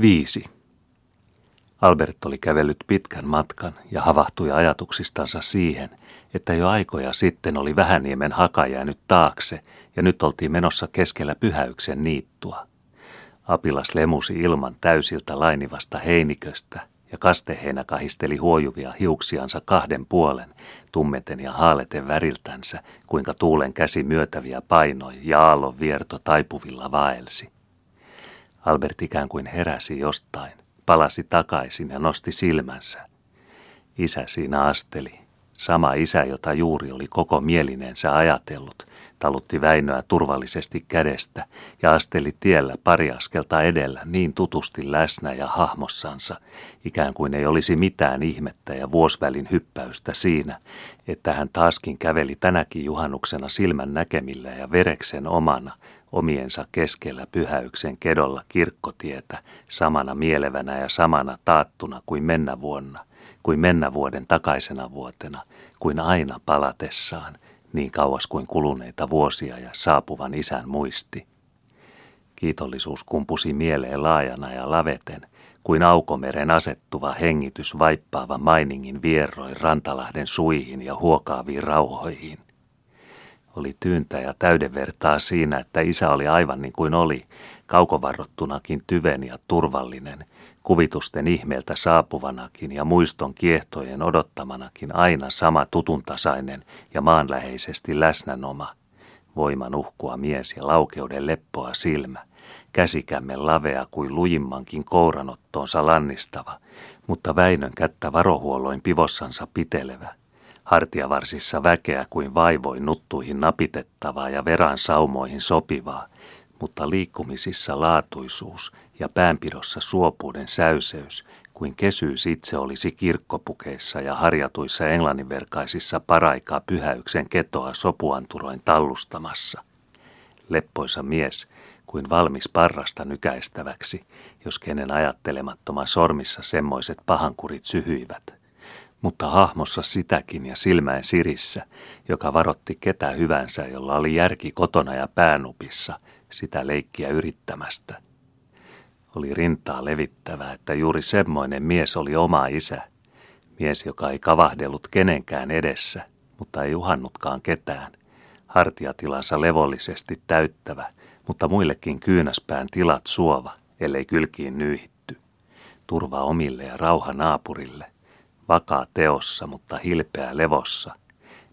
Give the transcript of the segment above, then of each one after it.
Viisi. Albert oli kävellyt pitkän matkan ja havahtui ajatuksistansa siihen, että jo aikoja sitten oli Vähäniemen haka jäänyt taakse ja nyt oltiin menossa keskellä pyhäyksen niittua. Apilas lemusi ilman täysiltä lainivasta heiniköstä ja kasteheinä kahisteli huojuvia hiuksiansa kahden puolen, tummeten ja haaleten väriltänsä, kuinka tuulen käsi myötäviä painoi ja aallon vierto taipuvilla vaelsi. Albert ikään kuin heräsi jostain, palasi takaisin ja nosti silmänsä. Isä siinä asteli, sama isä, jota juuri oli koko mielineensä ajatellut, talutti Väinöä turvallisesti kädestä ja asteli tiellä pari askelta edellä niin tutusti läsnä ja hahmossansa, ikään kuin ei olisi mitään ihmettä ja vuosvälin hyppäystä siinä, että hän taaskin käveli tänäkin juhannuksena silmän näkemillä ja vereksen omana, omiensa keskellä pyhäyksen kedolla kirkkotietä, samana mielevänä ja samana taattuna kuin mennä vuonna, kuin mennä vuoden takaisena vuotena, kuin aina palatessaan, niin kauas kuin kuluneita vuosia ja saapuvan isän muisti. Kiitollisuus kumpusi mieleen laajana ja laveten, kuin aukomeren asettuva hengitys vaippaava mainingin vierroi Rantalahden suihin ja huokaaviin rauhoihin. Oli tyyntä ja täydenvertaa siinä, että isä oli aivan niin kuin oli, kaukovarrottunakin tyven ja turvallinen, kuvitusten ihmeeltä saapuvanakin ja muiston kiehtojen odottamanakin aina sama tutuntasainen ja maanläheisesti läsnänoma, voiman uhkua mies ja laukeuden leppoa silmä, käsikämme lavea kuin lujimmankin kouranottoonsa lannistava, mutta Väinön kättä varohuolloin pivossansa pitelevä, hartiavarsissa väkeä kuin vaivoin nuttuihin napitettavaa ja veran saumoihin sopivaa, mutta liikkumisissa laatuisuus ja päänpidossa suopuuden säyseys, kuin kesyys itse olisi kirkkopukeissa ja harjatuissa englanninverkaisissa paraikaa pyhäyksen ketoa sopuanturoin tallustamassa. Leppoisa mies, kuin valmis parrasta nykäistäväksi, jos kenen ajattelemattoman sormissa semmoiset pahankurit syhyivät – mutta hahmossa sitäkin ja silmäen sirissä, joka varotti ketä hyvänsä, jolla oli järki kotona ja päänupissa, sitä leikkiä yrittämästä. Oli rintaa levittävää, että juuri semmoinen mies oli oma isä, mies, joka ei kavahdellut kenenkään edessä, mutta ei uhannutkaan ketään, hartiatilansa levollisesti täyttävä, mutta muillekin kyynäspään tilat suova, ellei kylkiin nyyhitty. Turva omille ja rauha naapurille – vakaa teossa, mutta hilpeä levossa,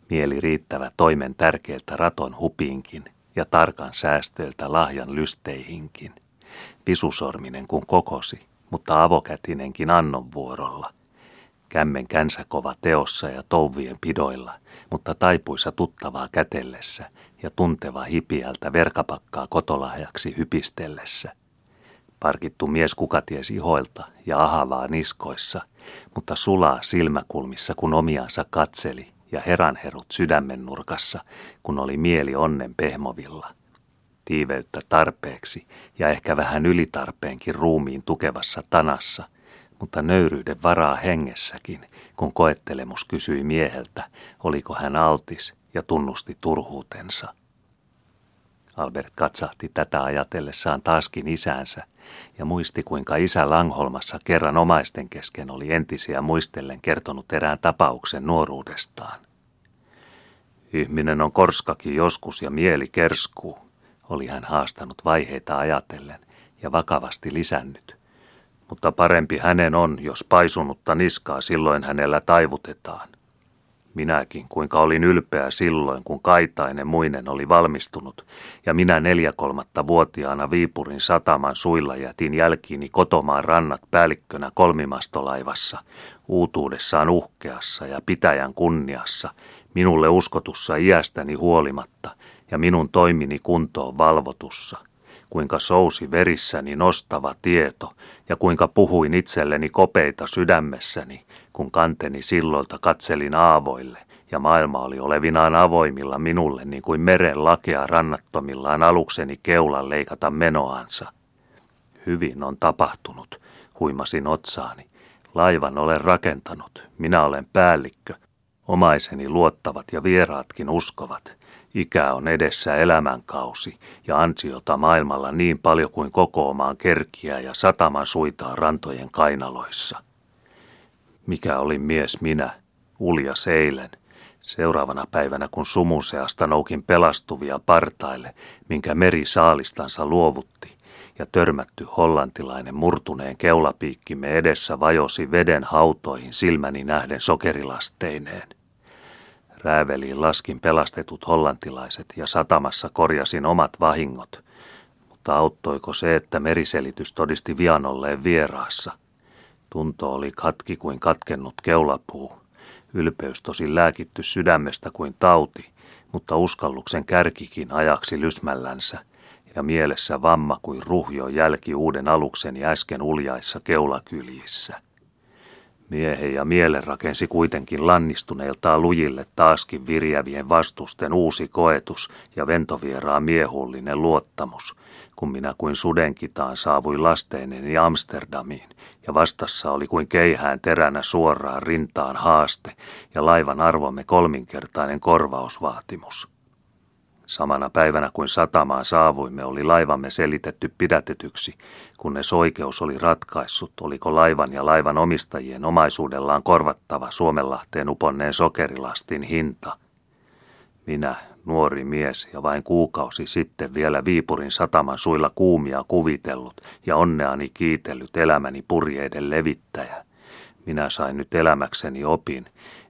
mieli riittävä toimen tärkeiltä raton hupiinkin ja tarkan säästöiltä lahjan lysteihinkin. Pisusorminen kun kokosi, mutta avokätinenkin annon vuorolla. Kämmen känsäkova teossa ja touvien pidoilla, mutta taipuissa tuttavaa kätellessä ja tunteva hipiältä verkapakkaa kotolahjaksi hypistellessä – Parkittu mies kukaties ihoilta ja ahavaa niskoissa, mutta sulaa silmäkulmissa, kun omiansa katseli, ja heranherut sydämen nurkassa, kun oli mieli onnen pehmovilla. Tiiveyttä tarpeeksi ja ehkä vähän ylitarpeenkin ruumiin tukevassa tanassa, mutta nöyryyden varaa hengessäkin, kun koettelemus kysyi mieheltä, oliko hän altis ja tunnusti turhuutensa. Albert katsahti tätä ajatellessaan taaskin isäänsä ja muisti kuinka isä Langholmassa kerran omaisten kesken oli entisiä muistellen kertonut erään tapauksen nuoruudestaan. Ihminen on korskakin joskus ja mieli kerskuu, oli hän haastanut vaiheita ajatellen ja vakavasti lisännyt. Mutta parempi hänen on, jos paisunutta niskaa silloin hänellä taivutetaan. Minäkin, kuinka olin ylpeä silloin, kun Kaitainen muinen oli valmistunut, ja minä neljä kolmatta vuotiaana Viipurin sataman suilla jätin jälkiini kotomaan rannat päällikkönä kolmimastolaivassa, uutuudessaan uhkeassa ja pitäjän kunniassa, minulle uskotussa iästäni huolimatta ja minun toimini kuntoon valvotussa kuinka sousi verissäni nostava tieto ja kuinka puhuin itselleni kopeita sydämessäni, kun kanteni silloilta katselin aavoille ja maailma oli olevinaan avoimilla minulle niin kuin meren lakea rannattomillaan alukseni keulan leikata menoansa. Hyvin on tapahtunut, huimasin otsaani. Laivan olen rakentanut, minä olen päällikkö, omaiseni luottavat ja vieraatkin uskovat, Ikä on edessä elämänkausi ja ansiota maailmalla niin paljon kuin kokoamaan kerkiä ja sataman suitaa rantojen kainaloissa. Mikä oli mies minä, uljas eilen, seuraavana päivänä kun sumun seasta noukin pelastuvia partaille, minkä meri saalistansa luovutti, ja törmätty hollantilainen murtuneen keulapiikkimme edessä vajosi veden hautoihin silmäni nähden sokerilasteineen. Rääveliin laskin pelastetut hollantilaiset ja satamassa korjasin omat vahingot. Mutta auttoiko se, että meriselitys todisti vian olleen vieraassa? Tunto oli katki kuin katkennut keulapuu. Ylpeys tosi lääkitty sydämestä kuin tauti, mutta uskalluksen kärkikin ajaksi lysmällänsä ja mielessä vamma kuin ruhjo jälki uuden aluksen ja äsken uljaissa keulakyljissä. Miehen ja mielen rakensi kuitenkin lannistuneiltaan lujille taaskin virjävien vastusten uusi koetus ja ventovieraan miehullinen luottamus, kun minä kuin sudenkitaan saavui lasteineni Amsterdamiin, ja vastassa oli kuin keihään teränä suoraan rintaan haaste ja laivan arvomme kolminkertainen korvausvaatimus. Samana päivänä kuin satamaan saavuimme, oli laivamme selitetty pidätetyksi, kunnes oikeus oli ratkaissut, oliko laivan ja laivan omistajien omaisuudellaan korvattava Suomenlahteen uponneen sokerilastin hinta. Minä, nuori mies ja vain kuukausi sitten vielä Viipurin sataman suilla kuumia kuvitellut ja onneani kiitellyt elämäni purjeiden levittäjä. Minä sain nyt elämäkseni opin,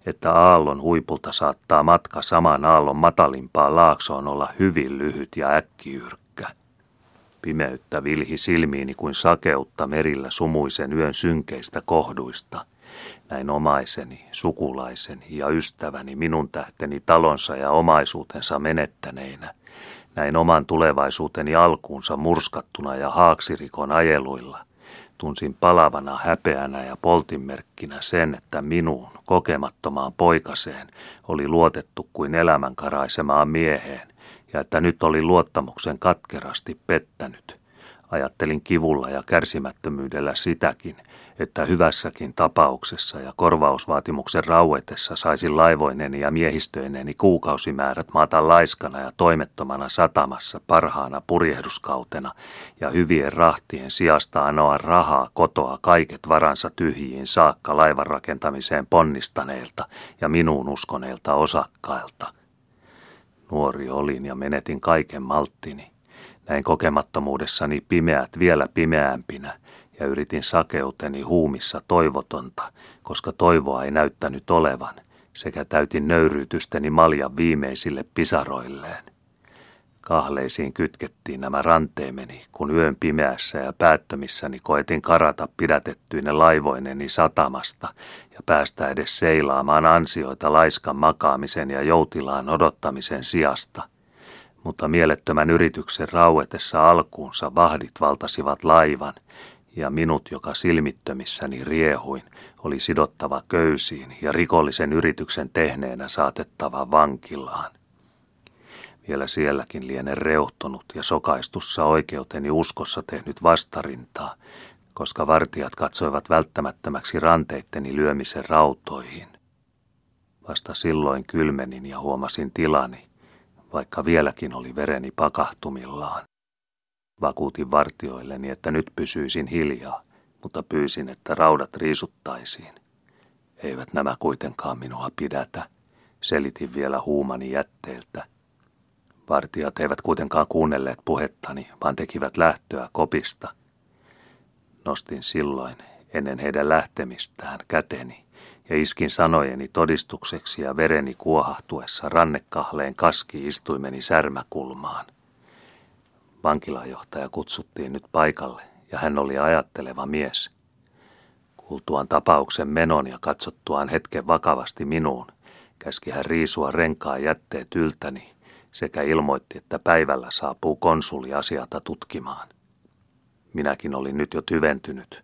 että aallon huipulta saattaa matka saman aallon matalimpaan laaksoon olla hyvin lyhyt ja äkkiyrkkä. Pimeyttä vilhi silmiini kuin sakeutta merillä sumuisen yön synkeistä kohduista. Näin omaiseni, sukulaiseni ja ystäväni minun tähteni talonsa ja omaisuutensa menettäneinä. Näin oman tulevaisuuteni alkuunsa murskattuna ja haaksirikon ajeluilla – tunsin palavana häpeänä ja poltinmerkkinä sen, että minuun, kokemattomaan poikaseen, oli luotettu kuin elämän karaisemaan mieheen, ja että nyt oli luottamuksen katkerasti pettänyt. Ajattelin kivulla ja kärsimättömyydellä sitäkin, että hyvässäkin tapauksessa ja korvausvaatimuksen rauetessa saisin laivoineni ja miehistöineni kuukausimäärät maata laiskana ja toimettomana satamassa parhaana purjehduskautena ja hyvien rahtien sijasta anoa rahaa kotoa kaiket varansa tyhjiin saakka laivan rakentamiseen ponnistaneilta ja minuun uskoneilta osakkailta. Nuori olin ja menetin kaiken malttini. Näin kokemattomuudessani pimeät vielä pimeämpinä – ja yritin sakeuteni huumissa toivotonta, koska toivoa ei näyttänyt olevan, sekä täytin nöyryytysteni maljan viimeisille pisaroilleen. Kahleisiin kytkettiin nämä ranteemeni, kun yön pimeässä ja päättömissäni koetin karata pidätettyine laivoineni satamasta ja päästä edes seilaamaan ansioita laiskan makaamisen ja joutilaan odottamisen sijasta – mutta mielettömän yrityksen rauetessa alkuunsa vahdit valtasivat laivan ja minut, joka silmittömissäni riehuin, oli sidottava köysiin ja rikollisen yrityksen tehneenä saatettava vankilaan. Vielä sielläkin liene reuhtonut ja sokaistussa oikeuteni uskossa tehnyt vastarintaa, koska vartijat katsoivat välttämättömäksi ranteitteni lyömisen rautoihin. Vasta silloin kylmenin ja huomasin tilani, vaikka vieläkin oli vereni pakahtumillaan. Vakuutin vartioilleni, että nyt pysyisin hiljaa, mutta pyysin, että raudat riisuttaisiin. Eivät nämä kuitenkaan minua pidätä, selitin vielä huumani jätteeltä. Vartijat eivät kuitenkaan kuunnelleet puhettani, vaan tekivät lähtöä kopista. Nostin silloin, ennen heidän lähtemistään, käteni ja iskin sanojeni todistukseksi ja vereni kuohahtuessa rannekahleen kaski istuimeni särmäkulmaan. Vankilajohtaja kutsuttiin nyt paikalle ja hän oli ajatteleva mies. Kuultuaan tapauksen menon ja katsottuaan hetken vakavasti minuun, käski hän riisua renkaa jätteet yltäni sekä ilmoitti, että päivällä saapuu konsuli asiata tutkimaan. Minäkin olin nyt jo tyventynyt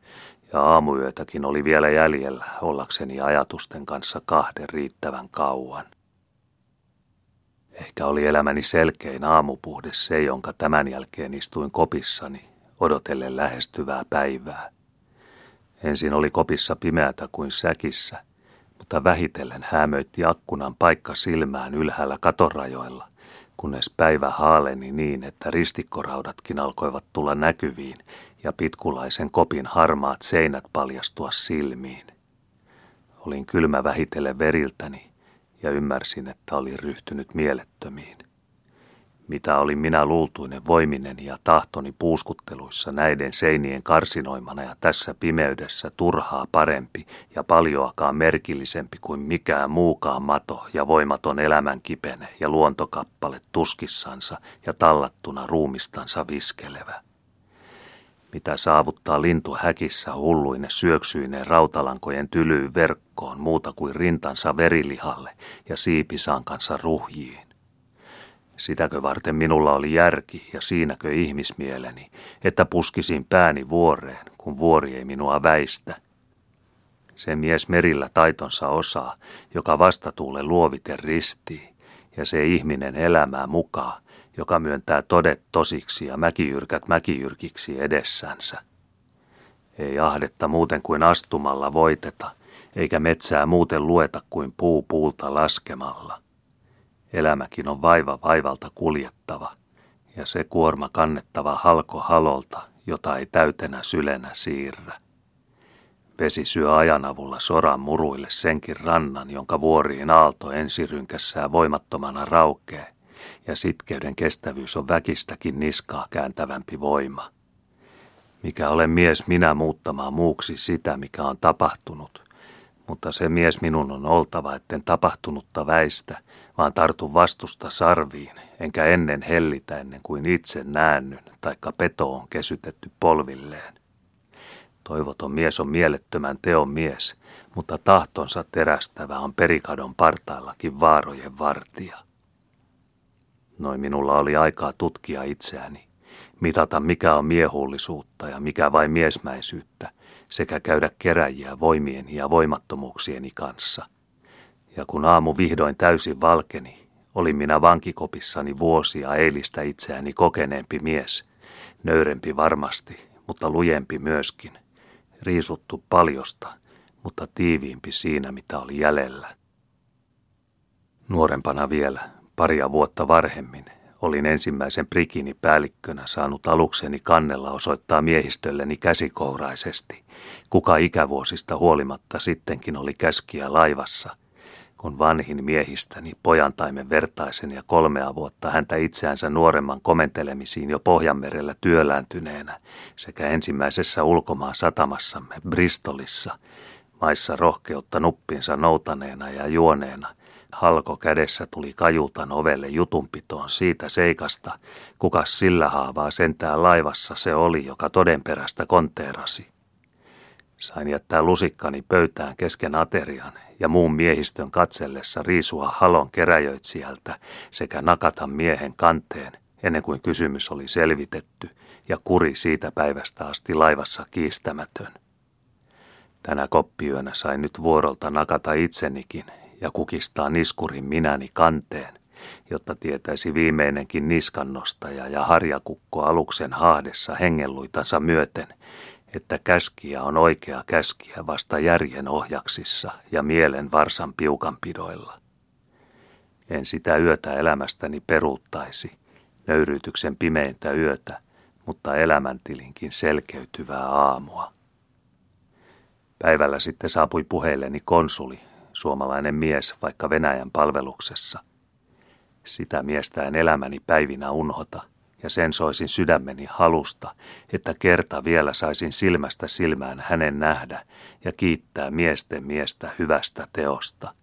ja aamuyötäkin oli vielä jäljellä ollakseni ajatusten kanssa kahden riittävän kauan. Ehkä oli elämäni selkein aamupuhde se, jonka tämän jälkeen istuin kopissani, odotellen lähestyvää päivää. Ensin oli kopissa pimeätä kuin säkissä, mutta vähitellen hämöitti akkunan paikka silmään ylhäällä katorajoilla, kunnes päivä haaleni niin, että ristikkoraudatkin alkoivat tulla näkyviin ja pitkulaisen kopin harmaat seinät paljastua silmiin. Olin kylmä vähitellen veriltäni ja ymmärsin, että olin ryhtynyt mielettömiin. Mitä oli minä luultuinen voiminen ja tahtoni puuskutteluissa näiden seinien karsinoimana ja tässä pimeydessä turhaa parempi ja paljoakaan merkillisempi kuin mikään muukaan mato ja voimaton elämän kipene ja luontokappale tuskissansa ja tallattuna ruumistansa viskelevä mitä saavuttaa lintu häkissä hulluine syöksyineen rautalankojen tylyyn verkkoon muuta kuin rintansa verilihalle ja siipisankansa ruhjiin. Sitäkö varten minulla oli järki ja siinäkö ihmismieleni, että puskisin pääni vuoreen, kun vuori ei minua väistä. Se mies merillä taitonsa osaa, joka vastatuule luoviten ristii, ja se ihminen elämää mukaan, joka myöntää todet tosiksi ja mäkijyrkät mäkijyrkiksi edessänsä. Ei ahdetta muuten kuin astumalla voiteta, eikä metsää muuten lueta kuin puu puulta laskemalla. Elämäkin on vaiva vaivalta kuljettava, ja se kuorma kannettava halko halolta, jota ei täytenä sylenä siirrä. Vesi syö ajan avulla soran muruille senkin rannan, jonka vuoriin aalto ensirynkässään voimattomana raukee, ja sitkeyden kestävyys on väkistäkin niskaa kääntävämpi voima. Mikä olen mies minä muuttamaan muuksi sitä, mikä on tapahtunut, mutta se mies minun on oltava, etten tapahtunutta väistä, vaan tartun vastusta sarviin, enkä ennen hellitä ennen kuin itse näännyn, taikka peto on kesytetty polvilleen. Toivoton mies on mielettömän teon mies, mutta tahtonsa terästävä on perikadon partaillakin vaarojen vartija. Noin minulla oli aikaa tutkia itseäni, mitata mikä on miehullisuutta ja mikä vain miesmäisyyttä, sekä käydä keräjiä voimieni ja voimattomuuksieni kanssa. Ja kun aamu vihdoin täysin valkeni, olin minä vankikopissani vuosia eilistä itseäni kokeneempi mies, nöyrempi varmasti, mutta lujempi myöskin, riisuttu paljosta, mutta tiiviimpi siinä, mitä oli jäljellä. Nuorempana vielä, Paria vuotta varhemmin. Olin ensimmäisen prikini päällikkönä saanut alukseni kannella osoittaa miehistölleni käsikouraisesti, kuka ikävuosista huolimatta sittenkin oli käskiä laivassa, kun vanhin miehistäni, pojantaimen vertaisen ja kolmea vuotta häntä itseänsä nuoremman komentelemisiin jo Pohjanmerellä työlääntyneenä sekä ensimmäisessä ulkomaan satamassamme Bristolissa, maissa rohkeutta nuppinsa noutaneena ja juoneena – Halko kädessä tuli kajutan ovelle jutunpitoon siitä seikasta, kuka sillä haavaa sentään laivassa se oli, joka todenperäistä konteerasi. Sain jättää lusikkani pöytään kesken aterian ja muun miehistön katsellessa riisua halon keräjöitsijältä sekä nakata miehen kanteen, ennen kuin kysymys oli selvitetty ja kuri siitä päivästä asti laivassa kiistämätön. Tänä koppiyönä sain nyt vuorolta nakata itsenikin ja kukistaa niskurin minäni kanteen, jotta tietäisi viimeinenkin niskannostaja ja harjakukko aluksen hahdessa hengenluitansa myöten, että käskiä on oikea käskiä vasta järjen ohjaksissa ja mielen varsan piukanpidoilla. En sitä yötä elämästäni peruuttaisi, nöyryytyksen pimeintä yötä, mutta elämäntilinkin selkeytyvää aamua. Päivällä sitten saapui puheelleni konsuli, suomalainen mies vaikka Venäjän palveluksessa. Sitä miestä en elämäni päivinä unhota, ja sen soisin sydämeni halusta, että kerta vielä saisin silmästä silmään hänen nähdä ja kiittää miesten miestä hyvästä teosta.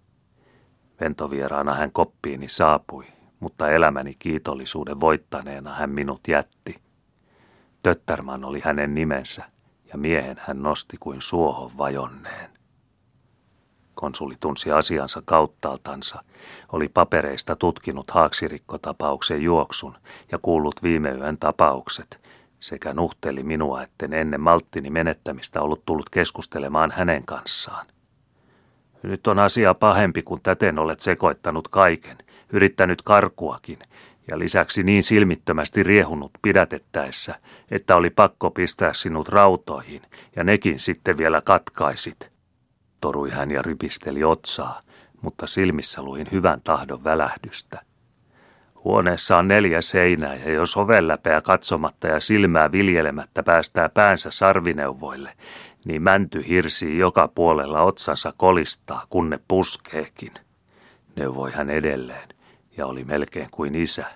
Ventovieraana hän koppiini saapui, mutta elämäni kiitollisuuden voittaneena hän minut jätti. Töttärman oli hänen nimensä, ja miehen hän nosti kuin suohon vajonneen. Konsuli tunsi asiansa kauttaaltansa, oli papereista tutkinut haaksirikkotapauksen juoksun ja kuullut viime yön tapaukset, sekä nuhteli minua, etten ennen malttini menettämistä ollut tullut keskustelemaan hänen kanssaan. Nyt on asia pahempi, kun täten olet sekoittanut kaiken, yrittänyt karkuakin, ja lisäksi niin silmittömästi riehunut pidätettäessä, että oli pakko pistää sinut rautoihin, ja nekin sitten vielä katkaisit torui hän ja rypisteli otsaa, mutta silmissä luin hyvän tahdon välähdystä. Huoneessa on neljä seinää ja jos oven läpeä katsomatta ja silmää viljelemättä päästää päänsä sarvineuvoille, niin mänty hirsii joka puolella otsansa kolistaa, kun ne puskeekin. Neuvoi hän edelleen ja oli melkein kuin isä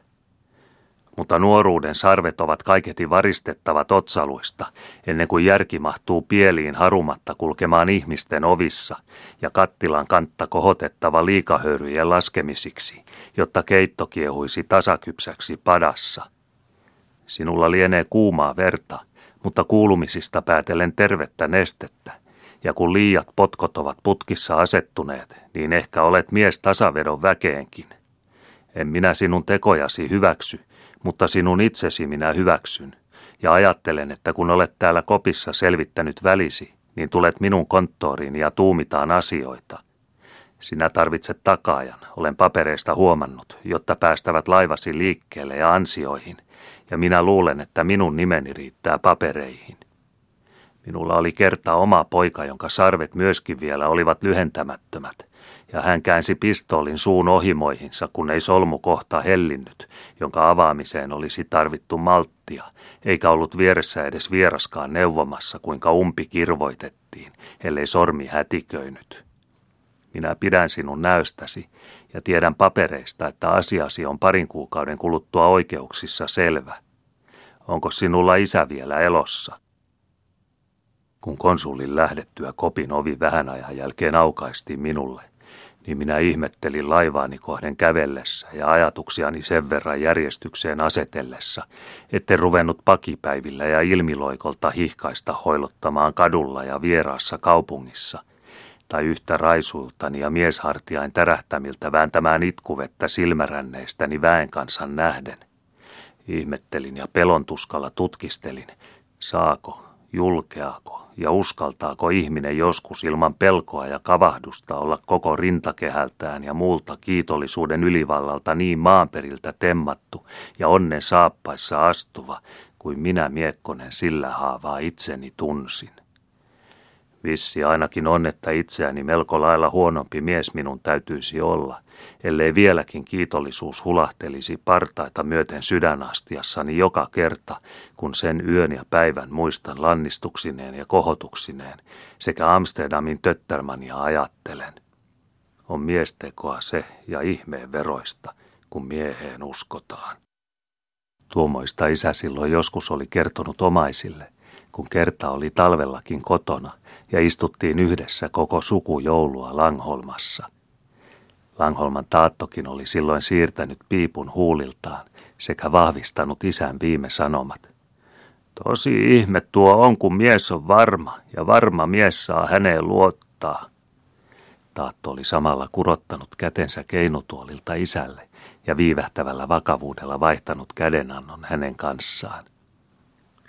mutta nuoruuden sarvet ovat kaiketi varistettavat otsaluista, ennen kuin järki mahtuu pieliin harumatta kulkemaan ihmisten ovissa ja kattilan kantta kohotettava liikahöyryjen laskemisiksi, jotta keitto kiehuisi tasakypsäksi padassa. Sinulla lienee kuumaa verta, mutta kuulumisista päätellen tervettä nestettä, ja kun liiat potkot ovat putkissa asettuneet, niin ehkä olet mies tasavedon väkeenkin. En minä sinun tekojasi hyväksy, mutta sinun itsesi minä hyväksyn. Ja ajattelen, että kun olet täällä kopissa selvittänyt välisi, niin tulet minun konttoriin ja tuumitaan asioita. Sinä tarvitset takaajan, olen papereista huomannut, jotta päästävät laivasi liikkeelle ja ansioihin, ja minä luulen, että minun nimeni riittää papereihin. Minulla oli kerta oma poika, jonka sarvet myöskin vielä olivat lyhentämättömät – ja hän käänsi pistoolin suun ohimoihinsa, kun ei solmu kohta hellinnyt, jonka avaamiseen olisi tarvittu malttia, eikä ollut vieressä edes vieraskaan neuvomassa, kuinka umpi kirvoitettiin, ellei sormi hätiköinyt. Minä pidän sinun näystäsi ja tiedän papereista, että asiasi on parin kuukauden kuluttua oikeuksissa selvä. Onko sinulla isä vielä elossa? Kun konsulin lähdettyä kopin ovi vähän ajan jälkeen aukaistiin minulle, niin minä ihmettelin laivaani kohden kävellessä ja ajatuksiani sen verran järjestykseen asetellessa, etten ruvennut pakipäivillä ja ilmiloikolta hihkaista hoilottamaan kadulla ja vieraassa kaupungissa, tai yhtä raisuiltani ja mieshartiain tärähtämiltä vääntämään itkuvettä silmäränneistäni väen kansan nähden. Ihmettelin ja pelon tuskalla tutkistelin, saako, julkeako, ja uskaltaako ihminen joskus ilman pelkoa ja kavahdusta olla koko rintakehältään ja muulta kiitollisuuden ylivallalta niin maanperiltä temmattu ja onnen saappaissa astuva, kuin minä Miekkonen sillä haavaa itseni tunsin. Vissi ainakin on, että itseäni melko lailla huonompi mies minun täytyisi olla, ellei vieläkin kiitollisuus hulahtelisi partaita myöten sydänastiassani joka kerta, kun sen yön ja päivän muistan lannistuksineen ja kohotuksineen sekä Amsterdamin töttermania ajattelen. On miestekoa se ja ihmeen veroista, kun mieheen uskotaan. Tuomoista isä silloin joskus oli kertonut omaisille, kun kerta oli talvellakin kotona ja istuttiin yhdessä koko suku joulua Langholmassa. Langholman taattokin oli silloin siirtänyt piipun huuliltaan sekä vahvistanut isän viime sanomat. Tosi ihme tuo on, kun mies on varma, ja varma mies saa häneen luottaa. Taatto oli samalla kurottanut kätensä keinutuolilta isälle ja viivähtävällä vakavuudella vaihtanut kädenannon hänen kanssaan.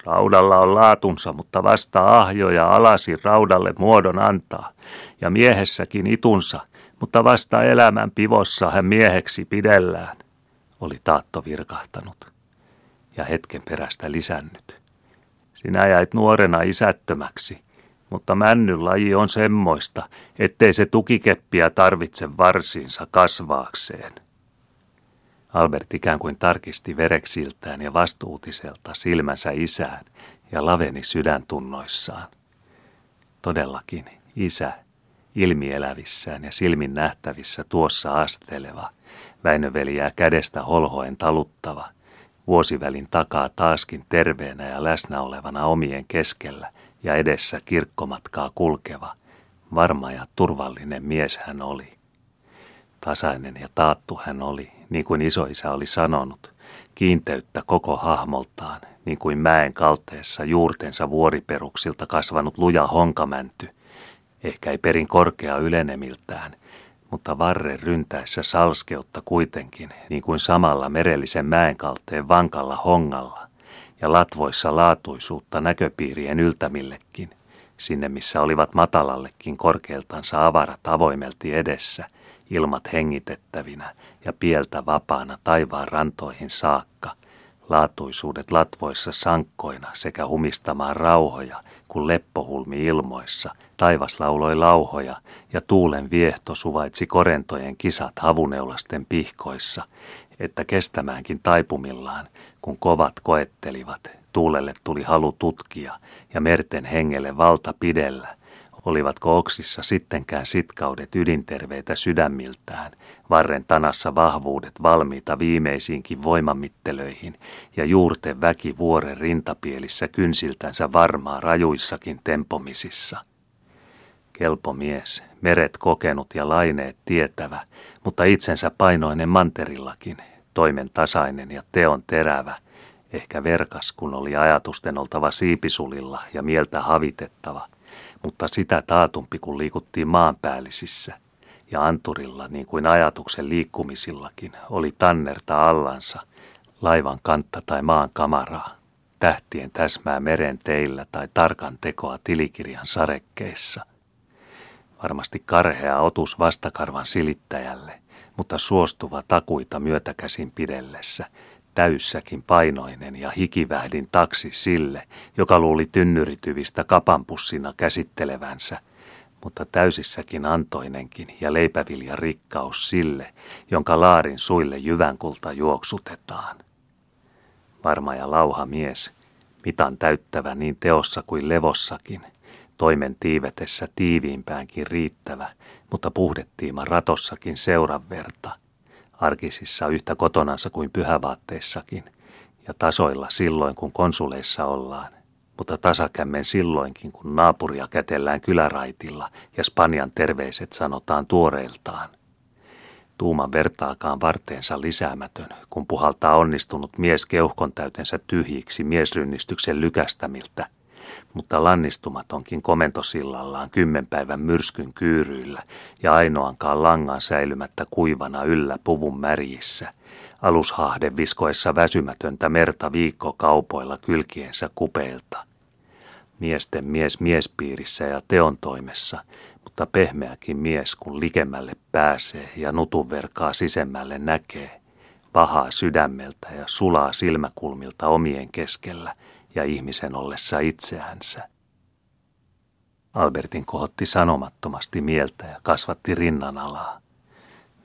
Raudalla on laatunsa, mutta vasta ahjoja alasi raudalle muodon antaa, ja miehessäkin itunsa, mutta vasta elämän pivossa hän mieheksi pidellään, oli Taatto virkahtanut ja hetken perästä lisännyt. Sinä jäit nuorena isättömäksi, mutta männyn laji on semmoista, ettei se tukikeppiä tarvitse varsinsa kasvaakseen. Albert ikään kuin tarkisti vereksiltään ja vastuutiselta silmänsä isään ja laveni sydäntunnoissaan. Todellakin isä, ilmielävissään ja silmin nähtävissä tuossa asteleva, Väinöveliää kädestä holhoen taluttava, vuosivälin takaa taaskin terveenä ja läsnä olevana omien keskellä ja edessä kirkkomatkaa kulkeva, varma ja turvallinen mies hän oli. Tasainen ja taattu hän oli, niin kuin isoisä oli sanonut, kiinteyttä koko hahmoltaan, niin kuin mäen kalteessa juurtensa vuoriperuksilta kasvanut luja honkamänty, ehkä ei perin korkea ylenemiltään, mutta varre ryntäessä salskeutta kuitenkin, niin kuin samalla merellisen mäen kalteen vankalla hongalla, ja latvoissa laatuisuutta näköpiirien yltämillekin, sinne missä olivat matalallekin korkealtansa avarat avoimelti edessä, ilmat hengitettävinä ja pieltä vapaana taivaan rantoihin saakka, laatuisuudet latvoissa sankkoina sekä humistamaan rauhoja, kun leppohulmi ilmoissa, taivas lauloi lauhoja ja tuulen viehto suvaitsi korentojen kisat havuneulasten pihkoissa, että kestämäänkin taipumillaan, kun kovat koettelivat, tuulelle tuli halu tutkia ja merten hengelle valta pidellä, olivatko oksissa sittenkään sitkaudet ydinterveitä sydämiltään, varren tanassa vahvuudet valmiita viimeisiinkin voimamittelöihin ja juurten väki vuoren rintapielissä kynsiltänsä varmaa rajuissakin tempomisissa. Kelpo mies, meret kokenut ja laineet tietävä, mutta itsensä painoinen manterillakin, toimen tasainen ja teon terävä, ehkä verkas, kun oli ajatusten oltava siipisulilla ja mieltä havitettava, mutta sitä taatumpi, kun liikuttiin maanpäällisissä. Ja anturilla, niin kuin ajatuksen liikkumisillakin, oli tannerta allansa, laivan kantta tai maan kamaraa, tähtien täsmää meren teillä tai tarkan tekoa tilikirjan sarekkeissa. Varmasti karhea otus vastakarvan silittäjälle, mutta suostuva takuita myötäkäsin pidellessä – täyssäkin painoinen ja hikivähdin taksi sille, joka luuli tynnyrityvistä kapanpussina käsittelevänsä, mutta täysissäkin antoinenkin ja leipävilja rikkaus sille, jonka laarin suille jyvänkulta juoksutetaan. Varma ja lauha mies, mitan täyttävä niin teossa kuin levossakin, toimen tiivetessä tiiviimpäänkin riittävä, mutta puhdettiima ratossakin seuran verta – arkisissa yhtä kotonansa kuin pyhävaatteissakin, ja tasoilla silloin, kun konsuleissa ollaan, mutta tasakämmen silloinkin, kun naapuria kätellään kyläraitilla ja Spanjan terveiset sanotaan tuoreiltaan. Tuuman vertaakaan varteensa lisäämätön, kun puhaltaa onnistunut mies keuhkon täytensä tyhjiksi miesrynnistyksen lykästämiltä, mutta lannistumatonkin komentosillallaan kymmenpäivän myrskyn kyyryillä ja ainoankaan langan säilymättä kuivana yllä puvun märjissä, alushahde viskoessa väsymätöntä merta viikkokaupoilla kylkiensä kupeilta. Miesten mies miespiirissä ja teon toimessa, mutta pehmeäkin mies kun likemmälle pääsee ja nutuverkaa sisemmälle näkee, vahaa sydämeltä ja sulaa silmäkulmilta omien keskellä – ja ihmisen ollessa itseänsä. Albertin kohotti sanomattomasti mieltä ja kasvatti rinnan alaa.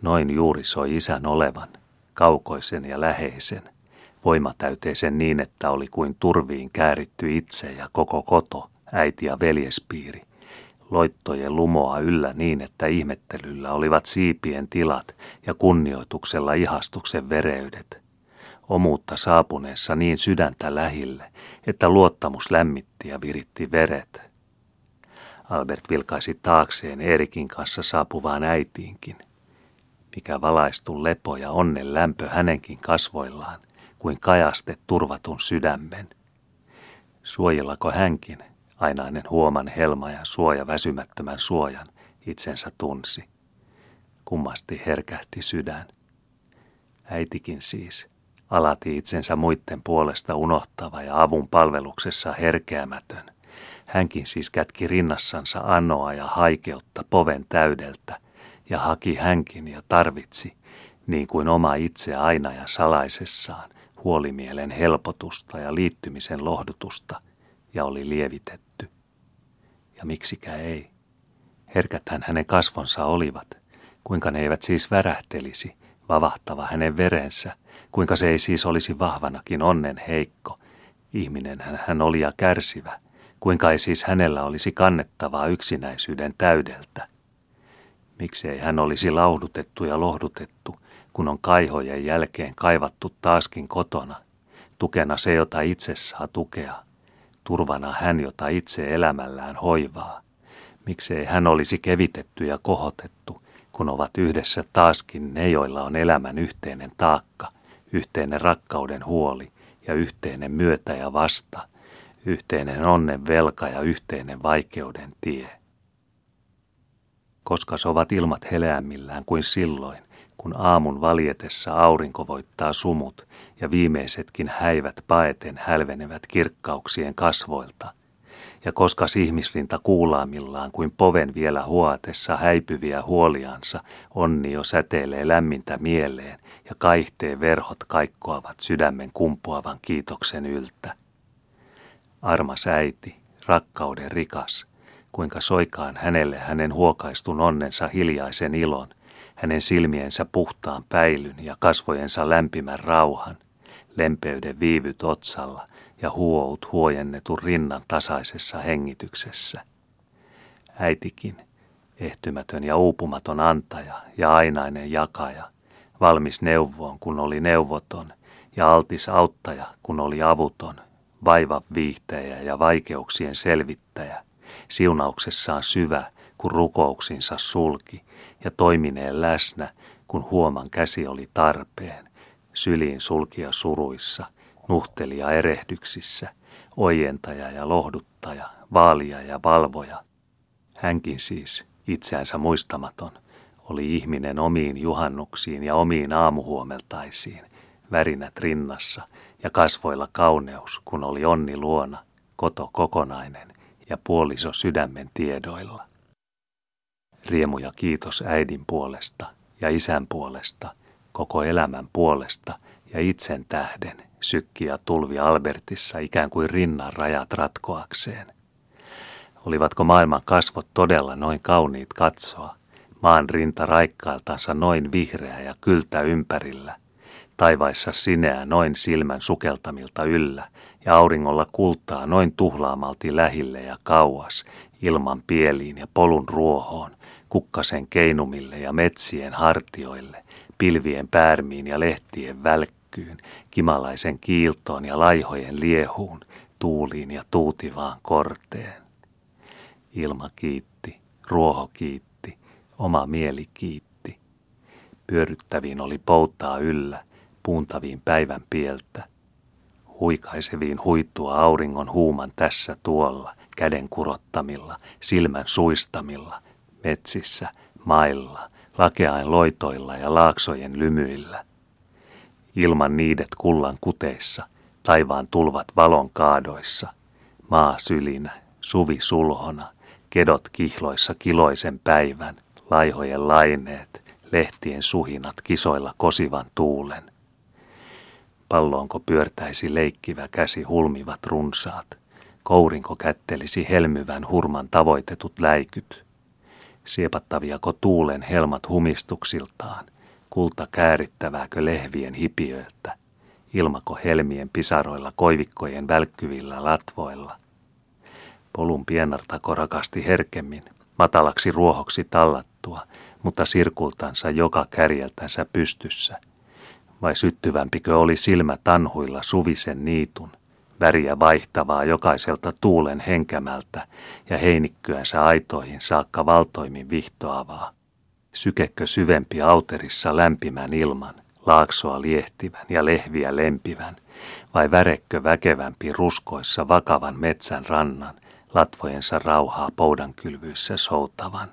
Noin juuri soi isän olevan, kaukoisen ja läheisen, voimatäyteisen niin, että oli kuin turviin kääritty itse ja koko koto, äiti ja veljespiiri, loittojen lumoa yllä niin, että ihmettelyllä olivat siipien tilat ja kunnioituksella ihastuksen vereydet. Omuutta saapuneessa niin sydäntä lähille, että luottamus lämmitti ja viritti veret. Albert vilkaisi taakseen Erikin kanssa saapuvaan äitiinkin. Mikä valaistu lepo ja onnen lämpö hänenkin kasvoillaan, kuin kajaste turvatun sydämen. Suojellako hänkin, ainainen huoman helma ja suoja väsymättömän suojan, itsensä tunsi. Kummasti herkähti sydän. Äitikin siis, alati itsensä muiden puolesta unohtava ja avun palveluksessa herkeämätön. Hänkin siis kätki rinnassansa anoa ja haikeutta poven täydeltä, ja haki hänkin ja tarvitsi, niin kuin oma itse aina ja salaisessaan, huolimielen helpotusta ja liittymisen lohdutusta, ja oli lievitetty. Ja miksikä ei? Herkäthän hänen kasvonsa olivat, kuinka ne eivät siis värähtelisi, vavahtava hänen verensä, kuinka se ei siis olisi vahvanakin onnen heikko. Ihminen hän oli ja kärsivä, kuinka ei siis hänellä olisi kannettavaa yksinäisyyden täydeltä. Miksei hän olisi laudutettu ja lohdutettu, kun on kaihojen jälkeen kaivattu taaskin kotona, tukena se, jota itse saa tukea, turvana hän, jota itse elämällään hoivaa. Miksei hän olisi kevitetty ja kohotettu, kun ovat yhdessä taaskin ne, joilla on elämän yhteinen taakka – yhteinen rakkauden huoli ja yhteinen myötä ja vasta, yhteinen onnen velka ja yhteinen vaikeuden tie. Koska ovat ilmat heleämmillään kuin silloin, kun aamun valjetessa aurinko voittaa sumut ja viimeisetkin häivät paeten hälvenevät kirkkauksien kasvoilta – ja koska ihmisrinta kuulaamillaan kuin poven vielä huotessa häipyviä huoliansa, onni jo säteilee lämmintä mieleen ja kaihteen verhot kaikkoavat sydämen kumpuavan kiitoksen yltä. Armas äiti, rakkauden rikas, kuinka soikaan hänelle hänen huokaistun onnensa hiljaisen ilon, hänen silmiensä puhtaan päilyn ja kasvojensa lämpimän rauhan, lempeyden viivyt otsalla ja huout huojennetun rinnan tasaisessa hengityksessä. Äitikin, ehtymätön ja uupumaton antaja ja ainainen jakaja, valmis neuvoon, kun oli neuvoton, ja altis auttaja, kun oli avuton, vaiva viihteejä ja vaikeuksien selvittäjä, siunauksessaan syvä, kun rukouksinsa sulki, ja toimineen läsnä, kun huoman käsi oli tarpeen, syliin sulkia suruissa, nuhtelia erehdyksissä, ojentaja ja lohduttaja, vaalia ja valvoja. Hänkin siis, itseänsä muistamaton, oli ihminen omiin juhannuksiin ja omiin aamuhuomeltaisiin, värinät rinnassa ja kasvoilla kauneus, kun oli onni luona, koto kokonainen ja puoliso sydämen tiedoilla. Riemu ja kiitos äidin puolesta ja isän puolesta, koko elämän puolesta ja itsen tähden, sykki ja tulvi Albertissa ikään kuin rinnan rajat ratkoakseen. Olivatko maailman kasvot todella noin kauniit katsoa, maan rinta raikkailtansa noin vihreä ja kyltä ympärillä, taivaissa sineä noin silmän sukeltamilta yllä ja auringolla kultaa noin tuhlaamalti lähille ja kauas, ilman pieliin ja polun ruohoon, kukkasen keinumille ja metsien hartioille, pilvien päärmiin ja lehtien välkkyyn, kimalaisen kiiltoon ja laihojen liehuun, tuuliin ja tuutivaan korteen. Ilma kiitti, ruoho kiitti, oma mieli kiitti. Pyöryttäviin oli poutaa yllä, puuntaviin päivän pieltä. Huikaiseviin huittua auringon huuman tässä tuolla, käden kurottamilla, silmän suistamilla – metsissä, mailla, lakeain loitoilla ja laaksojen lymyillä. Ilman niidet kullan kuteissa, taivaan tulvat valon kaadoissa, maa sylinä, suvi sulhona, kedot kihloissa kiloisen päivän, laihojen laineet, lehtien suhinat kisoilla kosivan tuulen. Palloonko pyörtäisi leikkivä käsi hulmivat runsaat, kourinko kättelisi helmyvän hurman tavoitetut läikyt – siepattaviako tuulen helmat humistuksiltaan, kulta käärittävääkö lehvien hipiöiltä, ilmako helmien pisaroilla koivikkojen välkkyvillä latvoilla. Polun pienartako rakasti herkemmin, matalaksi ruohoksi tallattua, mutta sirkultansa joka kärjeltänsä pystyssä. Vai syttyvämpikö oli silmä tanhuilla suvisen niitun, väriä vaihtavaa jokaiselta tuulen henkämältä ja heinikkyänsä aitoihin saakka valtoimin vihtoavaa. Sykekkö syvempi auterissa lämpimän ilman, laaksoa liehtivän ja lehviä lempivän, vai värekkö väkevämpi ruskoissa vakavan metsän rannan, latvojensa rauhaa poudankylvyissä soutavan.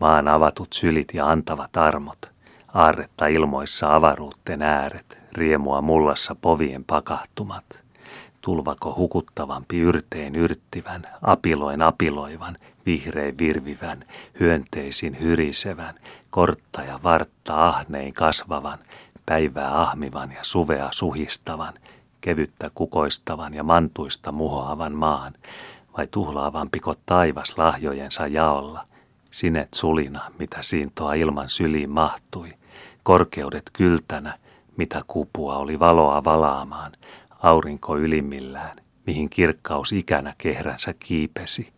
Maan avatut sylit ja antavat armot, aarretta ilmoissa avaruutten ääret, riemua mullassa povien pakahtumat – tulvako hukuttavampi yrteen yrttivän, apiloin apiloivan, vihrein virvivän, hyönteisin hyrisevän, kortta ja vartta ahnein kasvavan, päivää ahmivan ja suvea suhistavan, kevyttä kukoistavan ja mantuista muhoavan maan, vai tuhlaavampiko taivas lahjojensa jaolla, sinet sulina, mitä siintoa ilman syliin mahtui, korkeudet kyltänä, mitä kupua oli valoa valaamaan, aurinko ylimmillään, mihin kirkkaus ikänä kehränsä kiipesi,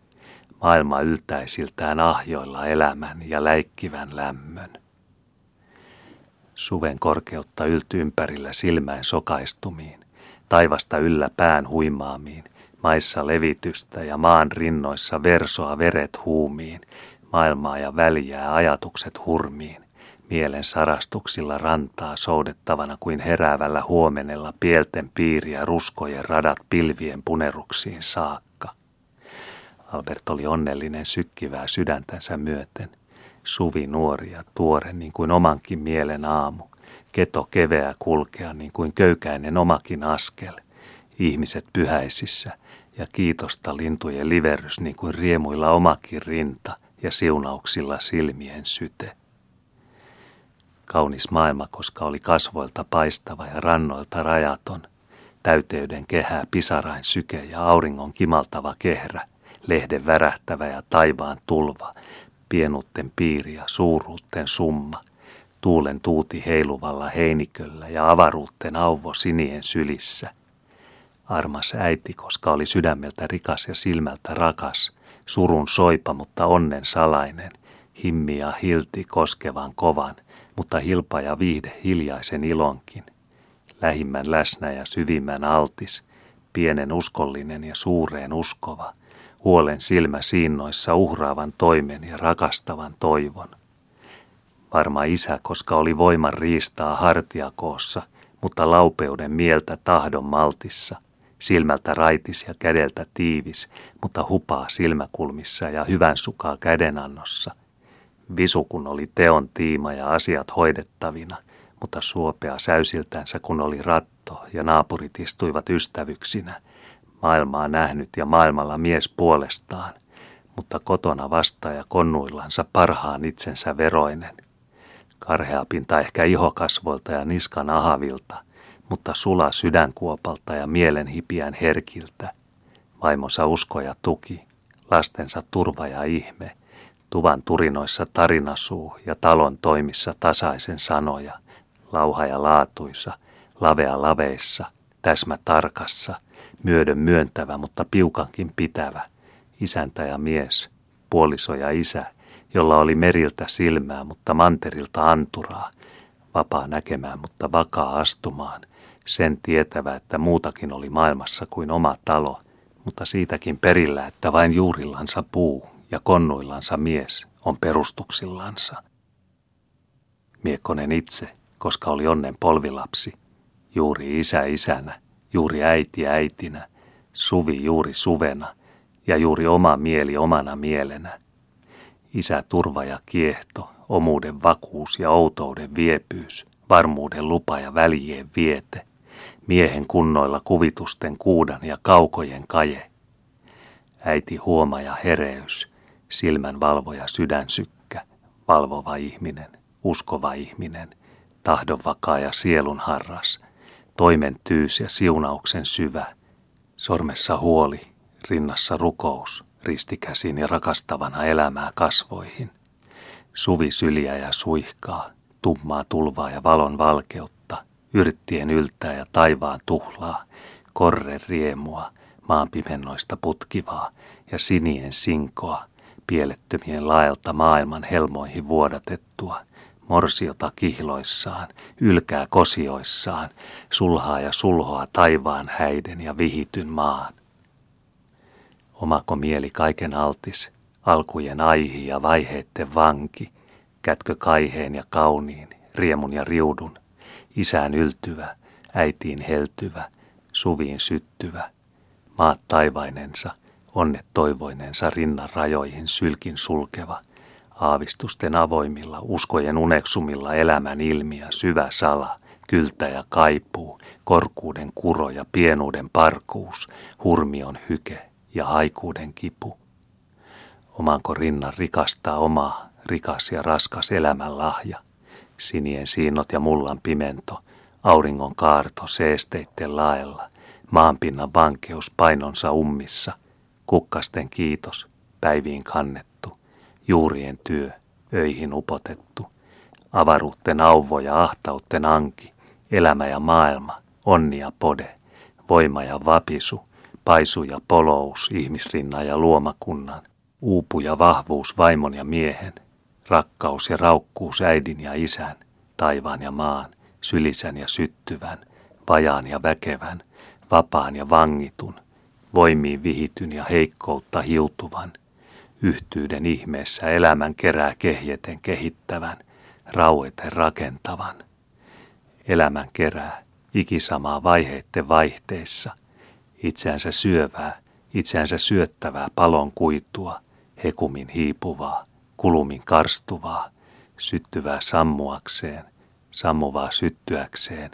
maailma yltäisiltään ahjoilla elämän ja läikkivän lämmön. Suven korkeutta ylty ympärillä silmäin sokaistumiin, taivasta yllä pään huimaamiin, maissa levitystä ja maan rinnoissa versoa veret huumiin, maailmaa ja väliää ajatukset hurmiin, mielen sarastuksilla rantaa soudettavana kuin heräävällä huomenella pielten piiriä ruskojen radat pilvien puneruksiin saakka. Albert oli onnellinen sykkivää sydäntänsä myöten. Suvi nuori ja tuore niin kuin omankin mielen aamu. Keto keveä kulkea niin kuin köykäinen omakin askel. Ihmiset pyhäisissä ja kiitosta lintujen liverrys niin kuin riemuilla omakin rinta ja siunauksilla silmien syte kaunis maailma, koska oli kasvoilta paistava ja rannoilta rajaton, täyteyden kehää pisarain syke ja auringon kimaltava kehrä, lehden värähtävä ja taivaan tulva, pienutten piiri ja suuruutten summa, tuulen tuuti heiluvalla heiniköllä ja avaruutten auvo sinien sylissä. Armas äiti, koska oli sydämeltä rikas ja silmältä rakas, surun soipa, mutta onnen salainen, himmi ja hilti koskevan kovan, mutta hilpa ja viihde hiljaisen ilonkin. Lähimmän läsnä ja syvimmän altis, pienen uskollinen ja suureen uskova, huolen silmä siinnoissa uhraavan toimen ja rakastavan toivon. Varma isä, koska oli voiman riistaa hartiakoossa, mutta laupeuden mieltä tahdon maltissa, silmältä raitis ja kädeltä tiivis, mutta hupaa silmäkulmissa ja hyvän sukaa kädenannossa. Visu kun oli teon tiima ja asiat hoidettavina, mutta suopea säysiltänsä kun oli ratto ja naapurit istuivat ystävyksinä, maailmaa nähnyt ja maailmalla mies puolestaan, mutta kotona vastaaja konnuillansa parhaan itsensä veroinen – Karheapinta ehkä ihokasvoilta ja niskan ahavilta, mutta sula sydänkuopalta ja mielen hipiän herkiltä. Vaimonsa usko ja tuki, lastensa turva ja ihme, tuvan turinoissa tarinasuu ja talon toimissa tasaisen sanoja, lauha ja laatuisa, lavea laveissa, täsmä tarkassa, myödön myöntävä, mutta piukankin pitävä, isäntä ja mies, puoliso ja isä – jolla oli meriltä silmää, mutta manterilta anturaa, vapaa näkemään, mutta vakaa astumaan, sen tietävä, että muutakin oli maailmassa kuin oma talo, mutta siitäkin perillä, että vain juurillansa puu ja konnuillansa mies on perustuksillansa. Miekkonen itse, koska oli onnen polvilapsi, juuri isä isänä, juuri äiti äitinä, suvi juuri suvena ja juuri oma mieli omana mielenä – Isä turva ja kiehto, omuuden vakuus ja outouden viepyys, varmuuden lupa ja väljien viete, miehen kunnoilla kuvitusten kuudan ja kaukojen kaje. Äiti huoma ja hereys, silmän valvoja sydänsykkä, valvova ihminen, uskova ihminen, tahdon vakaa ja sielun harras, toimen tyys ja siunauksen syvä, sormessa huoli, rinnassa rukous – ristikäsin ja rakastavana elämää kasvoihin. Suvi syliä ja suihkaa, tummaa tulvaa ja valon valkeutta, yrttien yltää ja taivaan tuhlaa, korre riemua, maan pimennoista putkivaa ja sinien sinkoa, pielettömien laelta maailman helmoihin vuodatettua, morsiota kihloissaan, ylkää kosioissaan, sulhaa ja sulhoa taivaan häiden ja vihityn maan. Omako mieli kaiken altis, alkujen aihi ja vaiheitten vanki, kätkö kaiheen ja kauniin, riemun ja riudun, isään yltyvä, äitiin heltyvä, suviin syttyvä, maat taivainensa, onnet toivoinensa rinnan rajoihin sylkin sulkeva, aavistusten avoimilla, uskojen uneksumilla elämän ilmiä syvä sala, kyltä ja kaipuu, korkuuden kuro ja pienuuden parkuus, hurmion hyke, ja haikuuden kipu. Omanko rinnan rikastaa oma rikas ja raskas elämän lahja, sinien siinot ja mullan pimento, auringon kaarto seesteitten laella, maanpinnan vankeus painonsa ummissa, kukkasten kiitos, päiviin kannettu, juurien työ, öihin upotettu, avaruutten auvo ja ahtautten anki, elämä ja maailma, onni ja pode, voima ja vapisu, paisu ja polous ihmisrinnan ja luomakunnan, uupu ja vahvuus vaimon ja miehen, rakkaus ja raukkuus äidin ja isän, taivaan ja maan, sylisän ja syttyvän, vajaan ja väkevän, vapaan ja vangitun, voimiin vihityn ja heikkoutta hiutuvan, yhtyyden ihmeessä elämän kerää kehjeten kehittävän, raueten rakentavan. Elämän kerää, ikisamaa vaiheitten vaihteissa, itseänsä syövää, itseänsä syöttävää palon kuitua, hekumin hiipuvaa, kulumin karstuvaa, syttyvää sammuakseen, sammuvaa syttyäkseen,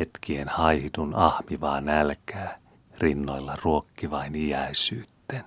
hetkien haihdun ahmivaa nälkää, rinnoilla ruokkivain iäisyytten.